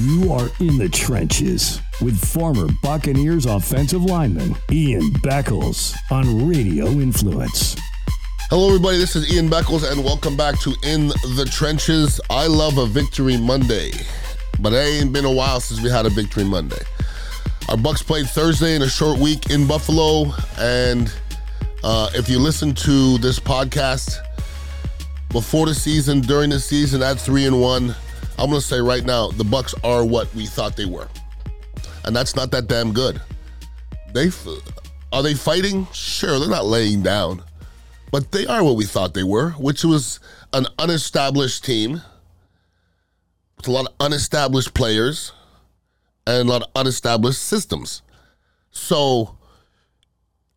You are in the trenches with former Buccaneers offensive lineman Ian Beckles on Radio Influence. Hello, everybody. This is Ian Beckles, and welcome back to In the Trenches. I love a Victory Monday, but it ain't been a while since we had a Victory Monday. Our Bucs played Thursday in a short week in Buffalo, and uh, if you listen to this podcast before the season, during the season, at three and one, I'm gonna say right now, the Bucs are what we thought they were, and that's not that damn good. They are they fighting? Sure, they're not laying down, but they are what we thought they were, which was an unestablished team with a lot of unestablished players and a lot of unestablished systems. So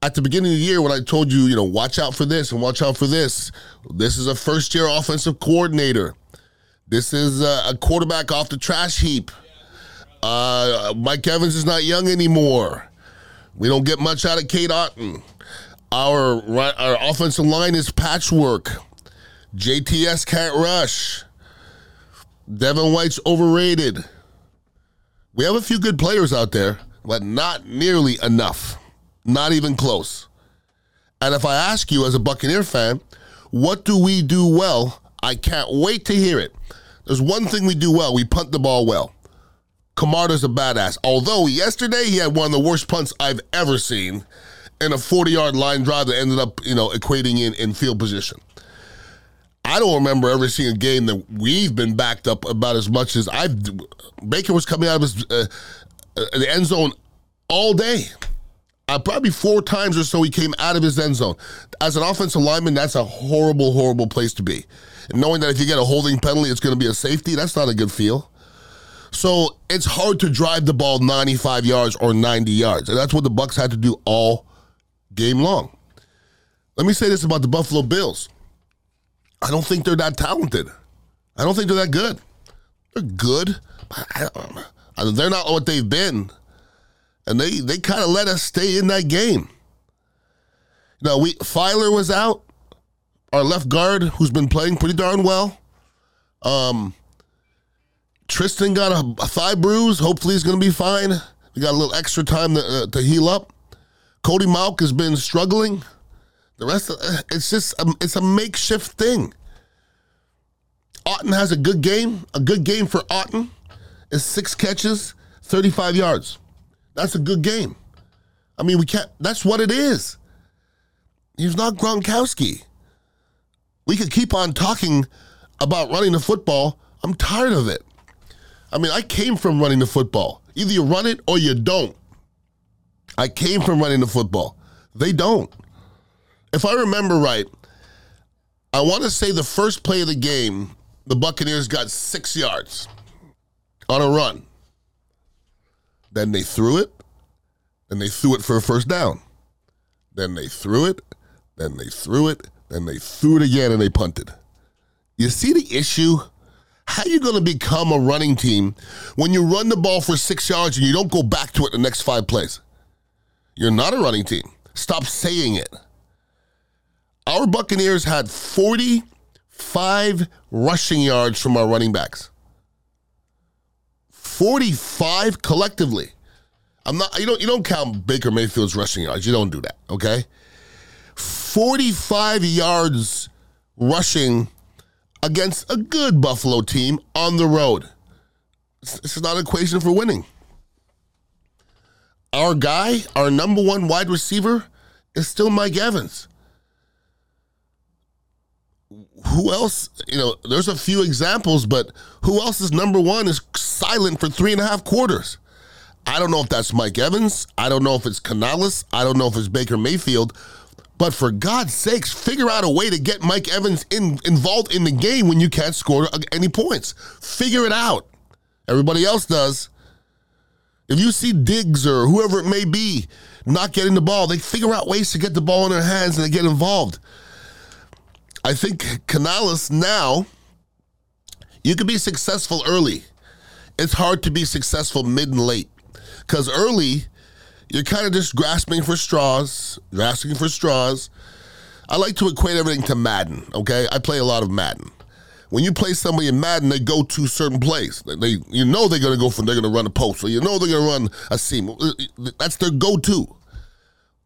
at the beginning of the year when I told you, you know, watch out for this and watch out for this, this is a first year offensive coordinator. This is a, quarterback off the trash heap. Uh, Mike Evans is not young anymore. We don't get much out of Cade Otton. Our, our offensive line is patchwork. JTS can't rush. Devin White's overrated. We have a few good players out there, but not nearly enough. Not even close. And if I ask you as a Buccaneer fan, what do we do well? I can't wait to hear it. There's one thing we do well we punt the ball well. Camarda's a badass. Although yesterday he had one of the worst punts I've ever seen in a 40 yard line drive that ended up, you know, equating in, in field position. I don't remember ever seeing a game that we've been backed up about as much as I've. Baker was coming out of his uh, uh, the end zone all day. Uh, probably four times or so he came out of his end zone. As an offensive lineman, that's a horrible, horrible place to be. Knowing that if you get a holding penalty, it's going to be a safety, that's not a good feel. So it's hard to drive the ball 95 yards or 90 yards. And that's what the Bucs had to do all game long. Let me say this about the Buffalo Bills. I don't think they're that talented. I don't think they're that good. They're good. But they're not what they've been. And they, they kind of let us stay in that game. Now, we Feiler was out, our left guard, who's been playing pretty darn well. Um, Tristan got a, a thigh bruise. Hopefully, he's going to be fine. We got a little extra time to, uh, to heal up. Cody Mauch has been struggling. The rest of it's just a, it's a makeshift thing. Otton has a good game. A good game for Otton is six catches, 35 yards. That's a good game. I mean, we can't, that's what it is. He's not Gronkowski. We could keep on talking about running the football. I'm tired of it. I mean, I came from running the football. Either you run it or you don't. I came from running the football. They don't if I remember right, I want to say the first play of the game, the Buccaneers got six yards on a run. Then they threw it, and they threw it for a first down. Then they threw it, then they threw it, then they threw it again, and they punted. You see the issue? How are you going to become a running team when you run the ball for six yards and you don't go back to it the next five plays? You're not a running team. Stop saying it. Our Buccaneers had 45 rushing yards from our running backs. 45 collectively. I'm not you don't you don't count Baker Mayfield's rushing yards. You don't do that, okay? 45 yards rushing against a good Buffalo team on the road. This is not an equation for winning. Our guy, our number one wide receiver, is still Mike Evans who else? You know, there's a few examples, but who else is number one is silent for three and a half quarters? I don't know if that's Mike Evans. I don't know if it's Canales. I don't know if it's Baker Mayfield. But for God's sakes, figure out a way to get Mike Evans in, involved in the game when you can't score any points. Figure it out. Everybody else does. If you see Diggs or whoever it may be not getting the ball, they figure out ways to get the ball in their hands and they get involved. I think Canales now, you can be successful early. It's hard to be successful mid and late. Because early, you're kind of just grasping for straws, grasping for straws. I like to equate everything to Madden, okay? I play a lot of Madden. when you play somebody in Madden, they go to a certain plays. They, you know they're going to go from they're going to run a post, or you know they're going to run a seam. Uh, uh, that's their go-to.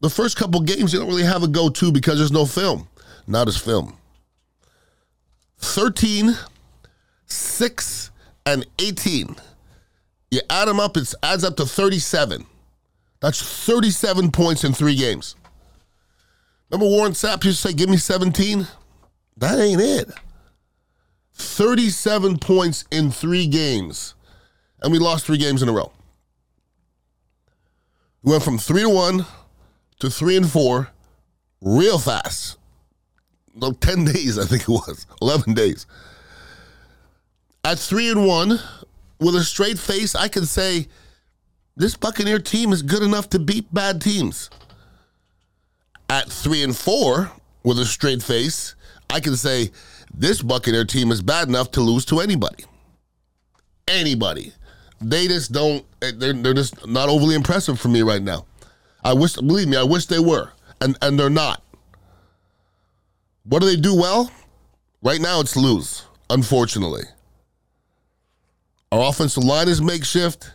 The first couple games, you don't really have a go-to because there's no film. Now there's film. 13, 6, and 18. You add them up, it adds up to 37. That's 37 points in three games. Remember Warren Sapp used to say, give me 17? That ain't it. 37 points in three games. And we lost three games in a row. We went from three to one to three and four real fast. No, 10 days, I think it was. 11 days. At three and one, with a straight face, I can say this Buccaneer team is good enough to beat bad teams. At three and four, with a straight face, I can say this Buccaneer team is bad enough to lose to anybody. Anybody. They just don't, eh, they're, they're just not overly impressive for me right now. I wish, believe me, I wish they were. And, and they're not. What do they do well? Right now, it's lose, unfortunately. Our offensive line is makeshift.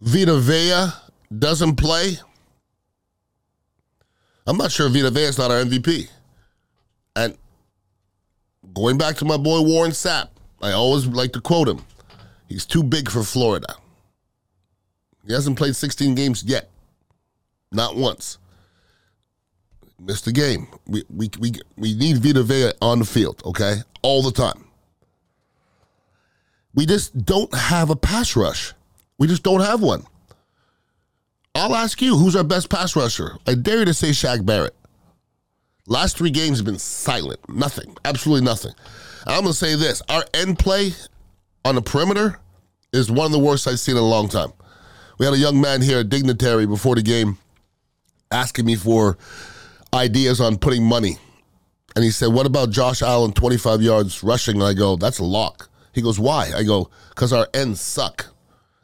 Vita Vea doesn't play. I'm not sure Vita Vea is not our MVP. And going back to my boy Warren Sapp, I always like to quote him. He's too big for Florida. He hasn't played 16 games yet. Not once. Missed a game. We, we, we, we need Vita Vea on the field, okay? All the time. We just don't have a pass rush. We just don't have one. I'll ask you, who's our best pass rusher? I dare you to say Shaq Barrett. Last three games have been silent. Nothing. Absolutely nothing. I'm going to say this our end play on the perimeter is one of the worst I've seen in a long time. We had a young man here, a dignitary, before the game asking me for ideas on putting money. And he said, What about Josh Allen 25 yards rushing? And I go, That's a lock. He goes, Why? I go, Because our ends suck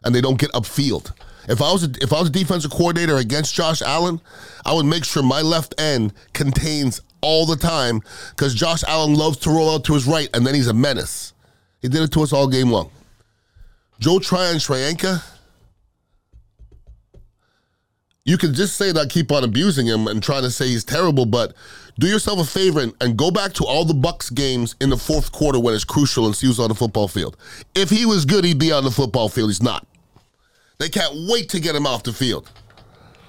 and they don't get upfield. If I was a, if I was a defensive coordinator against Josh Allen, I would make sure my left end contains all the time because Josh Allen loves to roll out to his right and then he's a menace. He did it to us all game long. Joe Tryon Shoyinka, you can just say that I keep on abusing him and trying to say he's terrible, but do yourself a favor and, and, go back to all the Bucs games in the fourth quarter when it's crucial and see who's on the football field. If he was good, he'd be on the football field. He's not. They can't wait to get him off the field.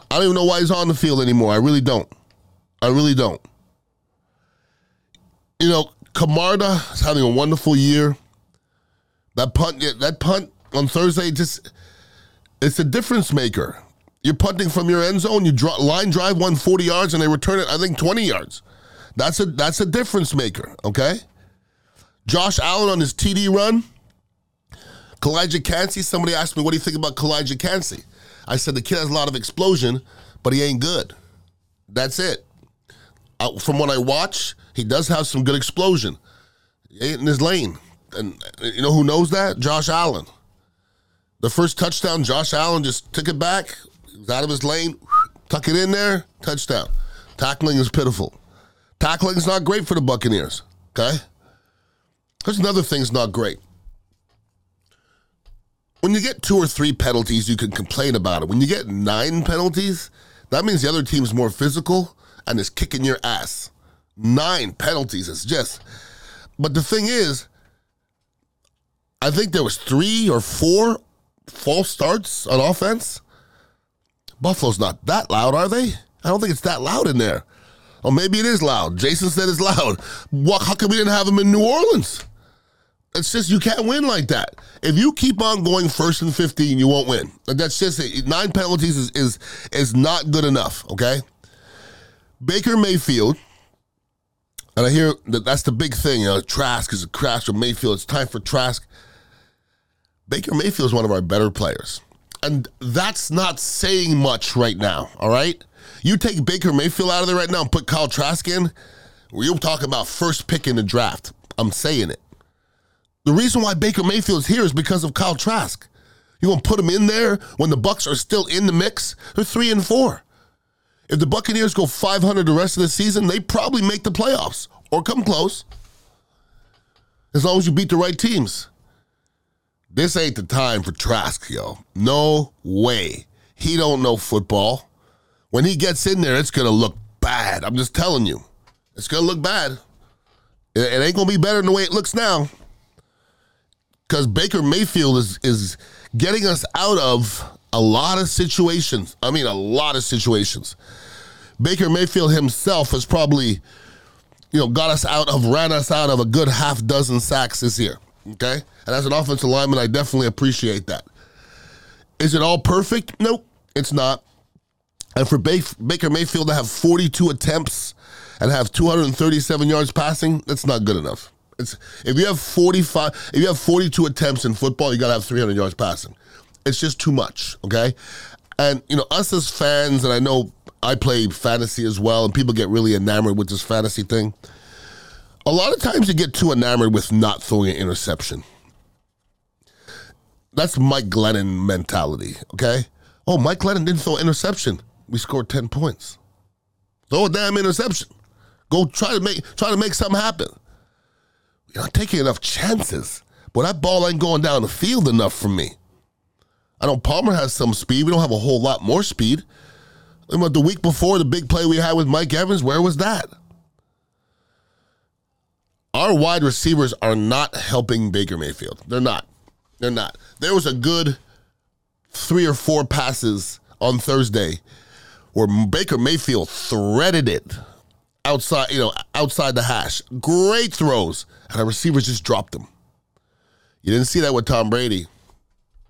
I don't even know why he's on the field anymore. I really don't. I really don't. You know, Camarda is having a wonderful year. That punt, that punt on Thursday, just it's a difference maker. You're punting from your end zone. You draw, line drive one forty yards, and they return it. I think 20 yards. That's a that's a difference maker. Okay. Josh Allen on his TD run Calijah Kancey, somebody asked me, what do you think about Calijah Kancey? I said, the kid has a lot of explosion, but he ain't good. That's it. Uh, from what I watch, he does have some good explosion. He ain't in his lane. And you know who knows that? Josh Allen. The first touchdown, Josh Allen just took it back, was out of his lane, tuck it in there, touchdown. Tackling is pitiful. Tackling is not great for the Buccaneers, okay? There's another thing's not great when you get two or three penalties, you can complain about it. When you get nine penalties, that means the other team's more physical and is kicking your ass. Nine penalties is just. But the thing is, I think there was three or four false starts on offense. Buffalo's not that loud, are they? I don't think it's that loud in there. Or maybe it is loud. Jason said it's loud. What, how come we didn't have them in New Orleans? It's just you can't win like that. If you keep on going first and fifteen, you won't win. That's just it. Nine penalties is is is not good enough. Okay. Baker Mayfield, and I hear that that's the big thing. You know, Trask is a crash for Mayfield. It's time for Trask. Baker Mayfield is one of our better players, and that's not saying much right now. All right, you take Baker Mayfield out of there right now and put Kyle Trask in. We're talking about first pick in the draft. I'm saying it. The reason why Baker Mayfield is here is because of Kyle Trask. You gonna put him in there when the Bucs are still in the mix? They're three and four. If the Buccaneers go 500 the rest of the season, they probably make the playoffs or come close. as long as you beat the right teams. This ain't the time for Trask, yo. No way. He don't know football. When he gets in there, it's gonna look bad. I'm just telling you. It's gonna look bad. It, it ain't gonna be better than the way it looks now. Because Baker Mayfield is is getting us out of a lot of situations. I mean, a lot of situations. Baker Mayfield himself has probably, you know, got us out of, ran us out of a good half dozen sacks this year. Okay? And as an offensive lineman, I definitely appreciate that. Is it all perfect? Nope, it's not. And for Baker Mayfield to have 42 attempts and have 237 yards passing, that's not good enough. It's if you have 45, if you have 42 attempts in football, you got to have 300 yards passing. It's just too much, okay? And you know, us as fans, and I know I play fantasy as well, and people get really enamored with this fantasy thing. A lot of times you get too enamored with not throwing an interception. That's Mike Glennon mentality, okay? Oh, Mike Glennon didn't throw an interception. We scored 10 points. Throw a damn interception. Go try to make try to make something happen. You're not taking enough chances. But that ball ain't going down the field enough for me. I know Palmer has some speed. We don't have a whole lot more speed. The week before, the big play we had with Mike Evans, where was that? Our wide receivers are not helping Baker Mayfield. They're not. They're not. There was a good three or four passes on Thursday where Baker Mayfield threaded it outside, you know, outside the hash. Great throws, and the receivers just dropped them. You didn't see that with Tom Brady,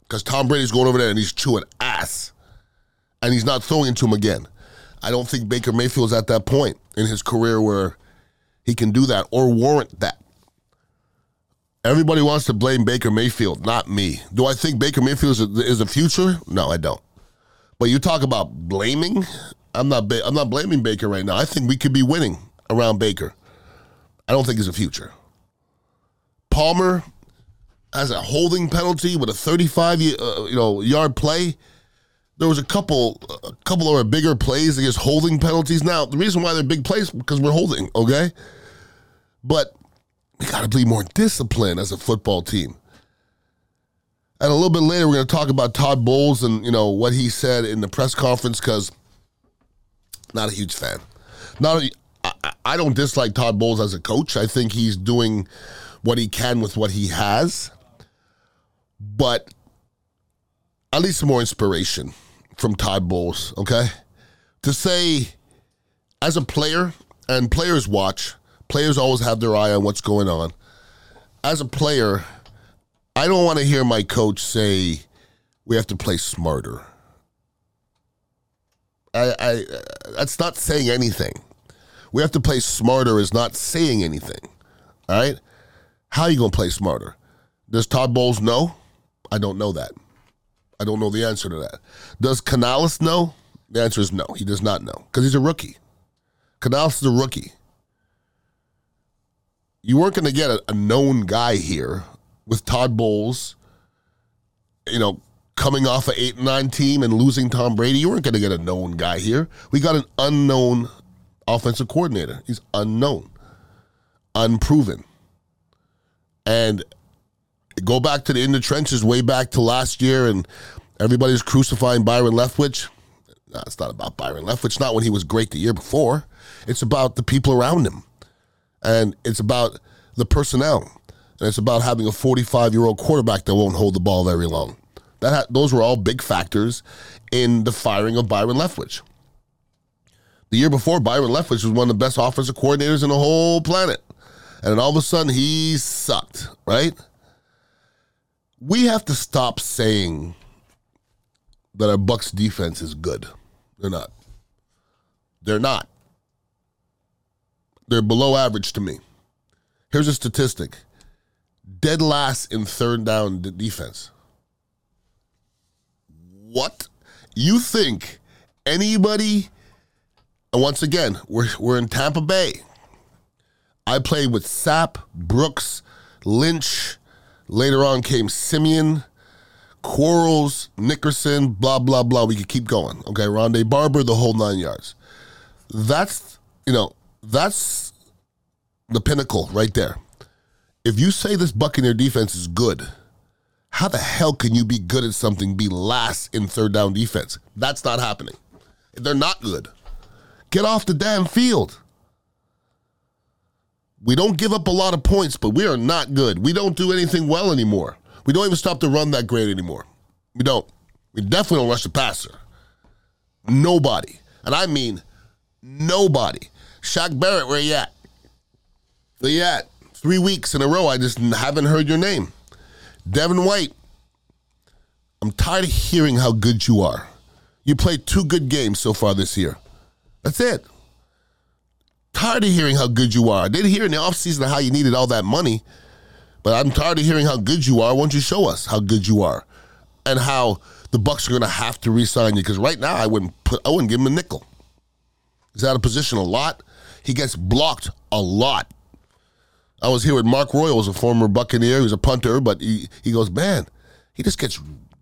because Tom Brady's going over there and he's chewing ass, and he's not throwing to him again. I don't think Baker Mayfield's at that point in his career where he can do that or warrant that. Everybody wants to blame Baker Mayfield, not me. Do I think Baker Mayfield is is a future? No, I don't. But you talk about blaming. I'm not. Ba- I'm not blaming Baker right now. I think we could be winning around Baker. I don't think he's a future. Palmer has a holding penalty with a 35 uh, you know yard play. There was a couple a couple of our bigger plays against holding penalties. Now the reason why they're big plays because we're holding. Okay, but we got to be more disciplined as a football team. And a little bit later, we're going to talk about Todd Bowles and you know what he said in the press conference because not a huge fan. Not a, I, I don't dislike Todd Bowles as a coach. I think he's doing what he can with what he has, but at least some more inspiration from Todd Bowles. Okay, to say as a player and players watch Players always have their eye on what's going on. As a player, I don't want to hear my coach say we have to play smarter. I, I that's not saying anything. We have to play smarter is not saying anything. All right? How are you going to play smarter? Does Todd Bowles know? I don't know that. I don't know the answer to that. Does Canales know? The answer is no. He does not know because he's a rookie. Canales is a rookie you weren't going to get a, a, known guy here with Todd Bowles, you know, coming off an 8 9 team and losing Tom Brady. You weren't going to get a known guy here. We got an unknown offensive coordinator. He's unknown, unproven. And go back to the in the trenches way back to last year, and everybody's crucifying Byron Leftwich. No, it's not about Byron Leftwich. Not when he was great the year before. It's about the people around him and it's about the personnel, and it's about having a 45 year old quarterback that won't hold the ball very long. That ha- those were all big factors in the firing of Byron Leftwich. The year before, Byron Leftwich was one of the best offensive coordinators in the whole planet, and then all of a sudden he sucked. Right? We have to stop saying that our Bucs defense is good. They're not. They're not. They're below average to me. Here's a statistic dead last in third down defense. What? You think anybody, and once again, we're, we're in Tampa Bay. I played with Sapp, Brooks, Lynch. Later on came Simeon, Quarles, Nickerson, blah, blah, blah. We could keep going. Okay, Rondé Barber, the whole nine yards. That's, you know, that's the pinnacle right there. if you say this Buccaneer defense is good, how the hell can you be good at something, be last in third down defense? That's not happening. They're not good. Get off the damn field. We don't give up a lot of points, but we are not good. We don't do anything well anymore. We don't even stop the run that great anymore. We don't. We definitely don't rush the passer. Nobody. And I mean nobody. Shaq Barrett, where you at? Where you at? Three weeks in a row, I just haven't heard your name. Devin White, I'm tired of hearing how good you are. You played two good games so far this year. That's it. Tired of hearing how good you are. I did hear in the offseason how you needed all that money, but I'm tired of hearing how good you are. Why don't you show us how good you are and how the Bucs are going to have to re-sign you? Because right now, I wouldn't put, I wouldn't give him a nickel. He's out of position a lot. He gets blocked a lot. I was here with Mark Royal, was a former Buccaneer. He was a punter, but he, he goes, man, he just gets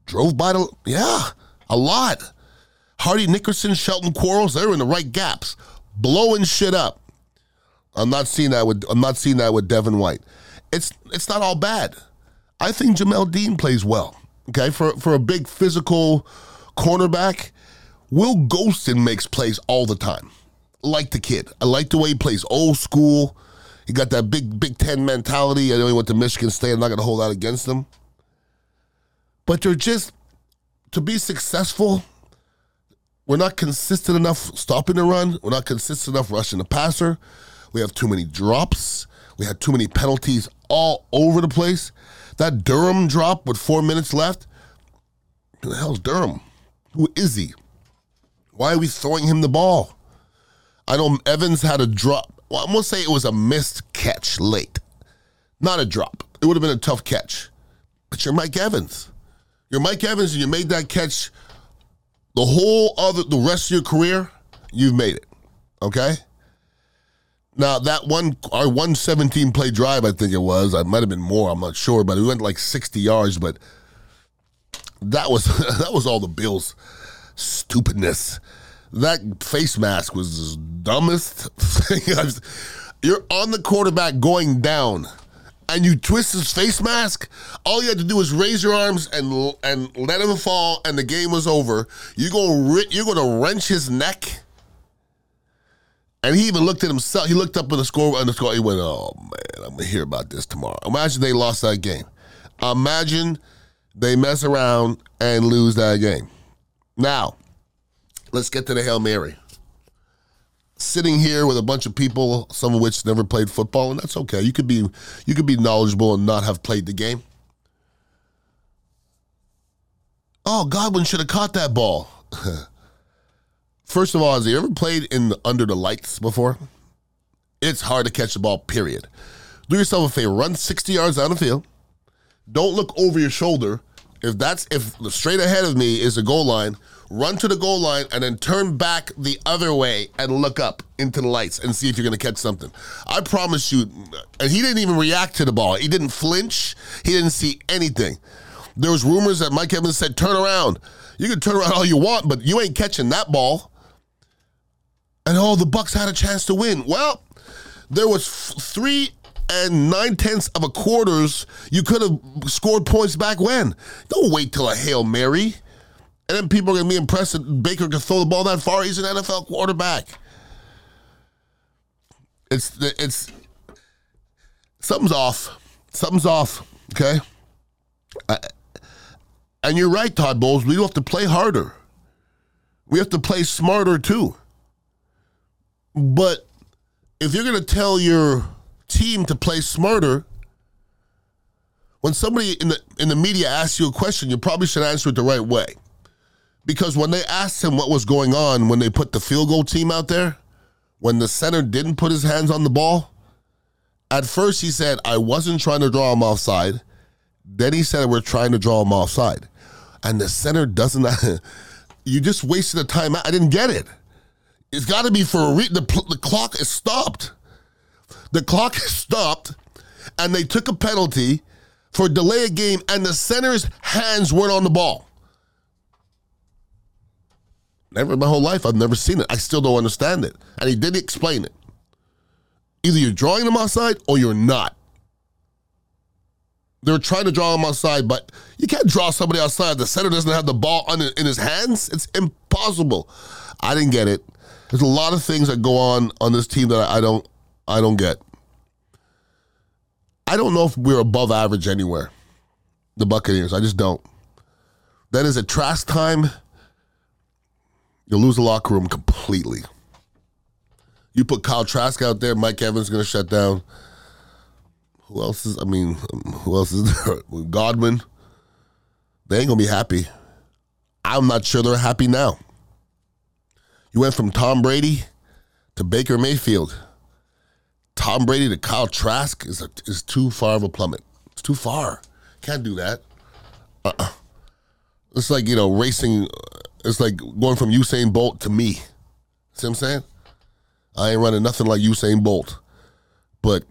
drove by the yeah, a lot. Hardy Nickerson, Shelton Quarles, they're in the right gaps, blowing shit up. I'm not seeing that with I'm not seeing that with Devin White. It's it's not all bad. I think Jamel Dean plays well. Okay, for for a big physical cornerback, Will Gholston makes plays all the time. like the kid. I like the way he plays, old school. He got that big Big Ten mentality. I know he went to Michigan State. I'm not going to hold out against him. But they're just, to be successful, we're not consistent enough stopping the run. We're not consistent enough rushing the passer. We have too many drops. We had too many penalties all over the place. That Durham drop with four minutes left. Who the hell's Durham? Who is he? Why are we throwing him the ball? I know Evans had a drop well, I'm gonna say it was a missed catch late, not a drop. It would have been a tough catch, but you're Mike Evans. You're Mike Evans, and you made that catch. The whole other, the rest of your career, you've made it. Okay. Now that one, our 117 play drive, I think it was. I might have been more. I'm not sure, but we went like 60 yards. But that was that was all the Bills' stupidness that face mask was the dumbest thing I've. You're on the quarterback going down, and you twist his face mask. All you had to do is raise your arms and and let him fall, and the game was over. You go, you're going to wrench his neck. And he even looked at himself. He looked up at the score and the score. He went, "Oh man, I'm gonna hear about this tomorrow." Imagine they lost that game. Imagine they mess around and lose that game. Now, let's get to the Hail Mary. Sitting here with a bunch of people, some of which never played football, and that's okay. You could be you could be knowledgeable and not have played the game. Oh, Godwin should have caught that ball. First of all, has he ever played in the, under the lights before? It's hard to catch the ball, period. Do yourself a favor, run 60 yards down the field. Don't look over your shoulder. If that's if straight ahead of me is the goal line, run to the goal line, and then turn back the other way and look up into the lights and see if you're going to catch something. I promise you, and he didn't even react to the ball. He didn't flinch. He didn't see anything. There was rumors that Mike Evans said, "Turn around." You can turn around all you want, but you ain't catching that ball. And oh, the Bucs had a chance to win. Well, there was f- three and nine tenths of a quarters. You could have scored points back when. Don't wait till a hail mary. And then people are going to be impressed that Baker can throw the ball that far. He's an NFL quarterback. It's it's something's off. Something's off. Okay. I, and you're right, Todd Bowles. We have to play harder. We have to play smarter too. But if you're going to tell your team to play smarter, when somebody in the in the media asks you a question, you probably should answer it the right way. Because when they asked him what was going on when they put the field goal team out there, when the center didn't put his hands on the ball, at first he said, I wasn't trying to draw him offside. Then he said, We're trying to draw him offside. And the center doesn't. you just wasted the time. I didn't get it. It's got to be for a reason. The, the clock is stopped. The clock stopped, and they took a penalty for delay a game, and the center's hands weren't on the ball. Never in my whole life, I've never seen it. I still don't understand it. And he didn't explain it. Either you're drawing them outside or you're not. They were trying to draw him outside, but you can't draw somebody outside. The center doesn't have the ball in his hands. It's impossible. I didn't get it. There's a lot of things that go on on this team that I don't I don't get. I don't know if we're above average anywhere. The Buccaneers. I just don't. Then is it Trask time? You lose the locker room completely. You put Kyle Trask out there, Mike Evans going to shut down. Who else is? I mean, who else is there? Godwin. They ain't gonna be happy. I'm not sure they're happy now. You went from Tom Brady to Baker Mayfield. Tom Brady to Kyle Trask is a, is too far of a plummet. It's too far. Can't do that. Uh-uh. It's like you know racing. Uh, it's like going from Usain Bolt to me. See what I'm saying? I ain't running nothing like Usain Bolt, but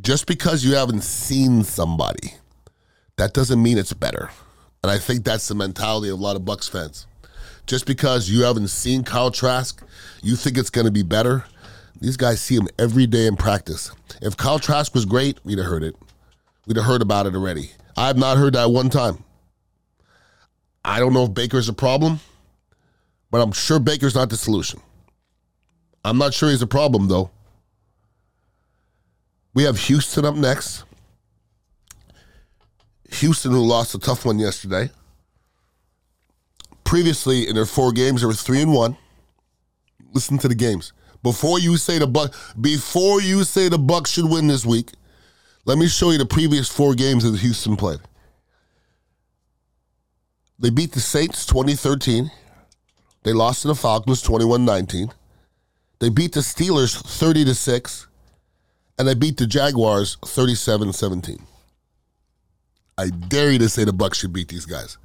just because you haven't seen somebody, that doesn't mean it's better. And I think that's the mentality of a lot of Bucs fans. Just because you haven't seen Kyle Trask, you think it's going to be better. These guys see him every day in practice. If Kyle Trask was great, we'd have heard it. We'd have heard about it already. I have not heard that one time. I don't know if Baker's a problem, but I'm sure Baker's not the solution. I'm not sure he's a problem, though. We have Houston up next. Houston, who lost a tough one yesterday. Previously, in their four games, they were three and one. Listen to the games. Before you say the Buc, before you say the Bucs should win this week, let me show you the previous four games that Houston played. They beat the Saints 2013. They lost to the Falcons 21-19. They beat the Steelers 30 to 6 and they beat the Jaguars 37-17. I dare you to say the Bucs should beat these guys.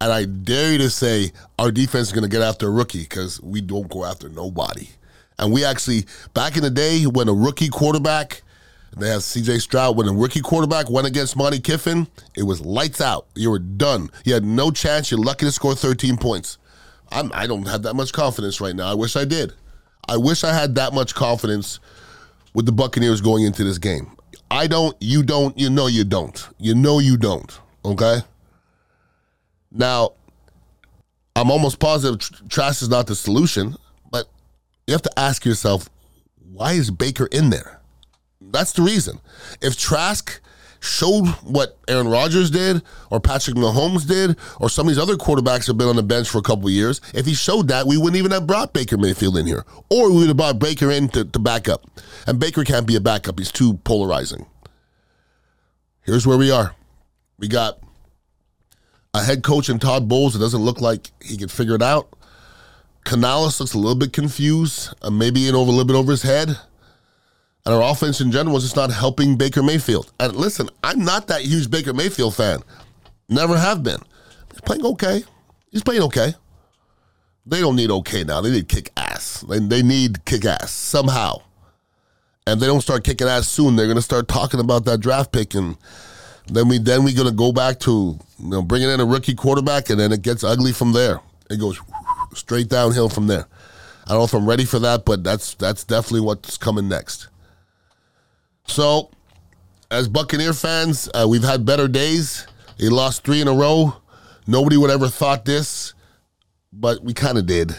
And I dare you to say our defense is going to get after a rookie because we don't go after nobody. And we actually, back in the day when a rookie quarterback, they have CJ Stroud, when a rookie quarterback went against Monte Kiffin, it was lights out. You were done. You had no chance. You're lucky to score 13 points. I'm, I don't have that much confidence right now. I wish I did. I wish I had that much confidence with the Buccaneers going into this game. I don't, you don't, you know you don't. You know you don't, okay? Now, I'm almost positive Trask is not the solution, you have to ask yourself, why is Baker in there? That's the reason. If Trask showed what Aaron Rodgers did or Patrick Mahomes did or some of these other quarterbacks have been on the bench for a couple years, if he showed that, we wouldn't even have brought Baker Mayfield in here. Or we would have brought Baker in to, to back up. And Baker can't be a backup. He's too polarizing. Here's where we are. We got a head coach in Todd Bowles that doesn't look like he can figure it out. Canales looks a little bit confused, uh, maybe in over a little bit over his head. And our offense in general is just not helping Baker Mayfield. And listen, I'm not that huge Baker Mayfield fan. Never have been. He's playing okay. He's playing okay. They don't need okay now. They need kick ass. They, they need kick ass somehow. And they don't start kicking ass soon, they're going to start talking about that draft pick. And then we then we're going to go back to you know bringing in a rookie quarterback, and then it gets ugly from there. It goes straight downhill from there. I don't know if I'm ready for that, but that's that's definitely what's coming next. So, as Buccaneer fans, uh, we've had better days. He lost three in a row. Nobody would ever thought this, but we kind of did.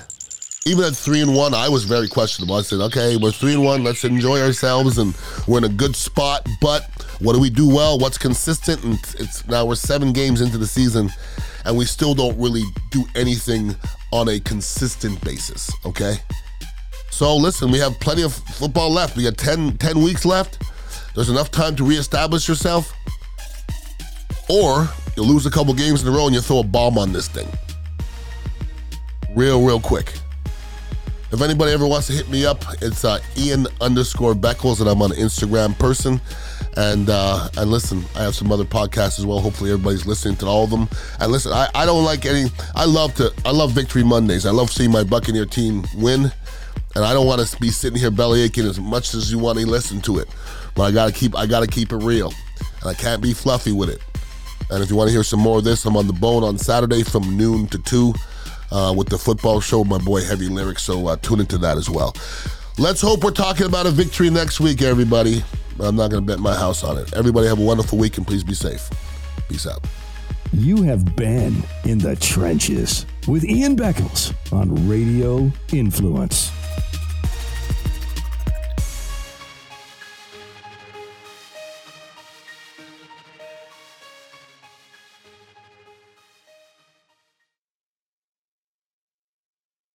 Even at three and one, I was very questionable. I said, "Okay, we're three and one. Let's enjoy ourselves, and we're in a good spot." But what do we do well? What's consistent? And it's now we're seven games into the season, and we still don't really do anything on a consistent basis. Okay. So listen, we have plenty of football left. We got 10, 10 weeks left. There's enough time to reestablish yourself. Or you'll lose a couple games in a row and you throw a bomb on this thing. Real, real quick. If anybody ever wants to hit me up, it's uh, Ian underscore Beckles, and I'm an Instagram person. And uh, and listen, I have some other podcasts as well. Hopefully, everybody's listening to all of them. And listen, I, I don't like any. I love to. I love Victory Mondays. I love seeing my Buccaneer team win, and I don't want to be sitting here belly aching as much as you want to listen to it. But I gotta keep. I gotta keep it real, and I can't be fluffy with it. And if you want to hear some more of this, I'm on the bone on Saturday from noon to two uh, with the football show, my boy Heavy Lyrics. So uh, tune into that as well. Let's hope we're talking about a victory next week, everybody. I'm not going to bet my house on it. Everybody have a wonderful week and please be safe. Peace out. You have been in the trenches with Ian Beckles on Radio Influence.